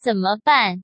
怎么办？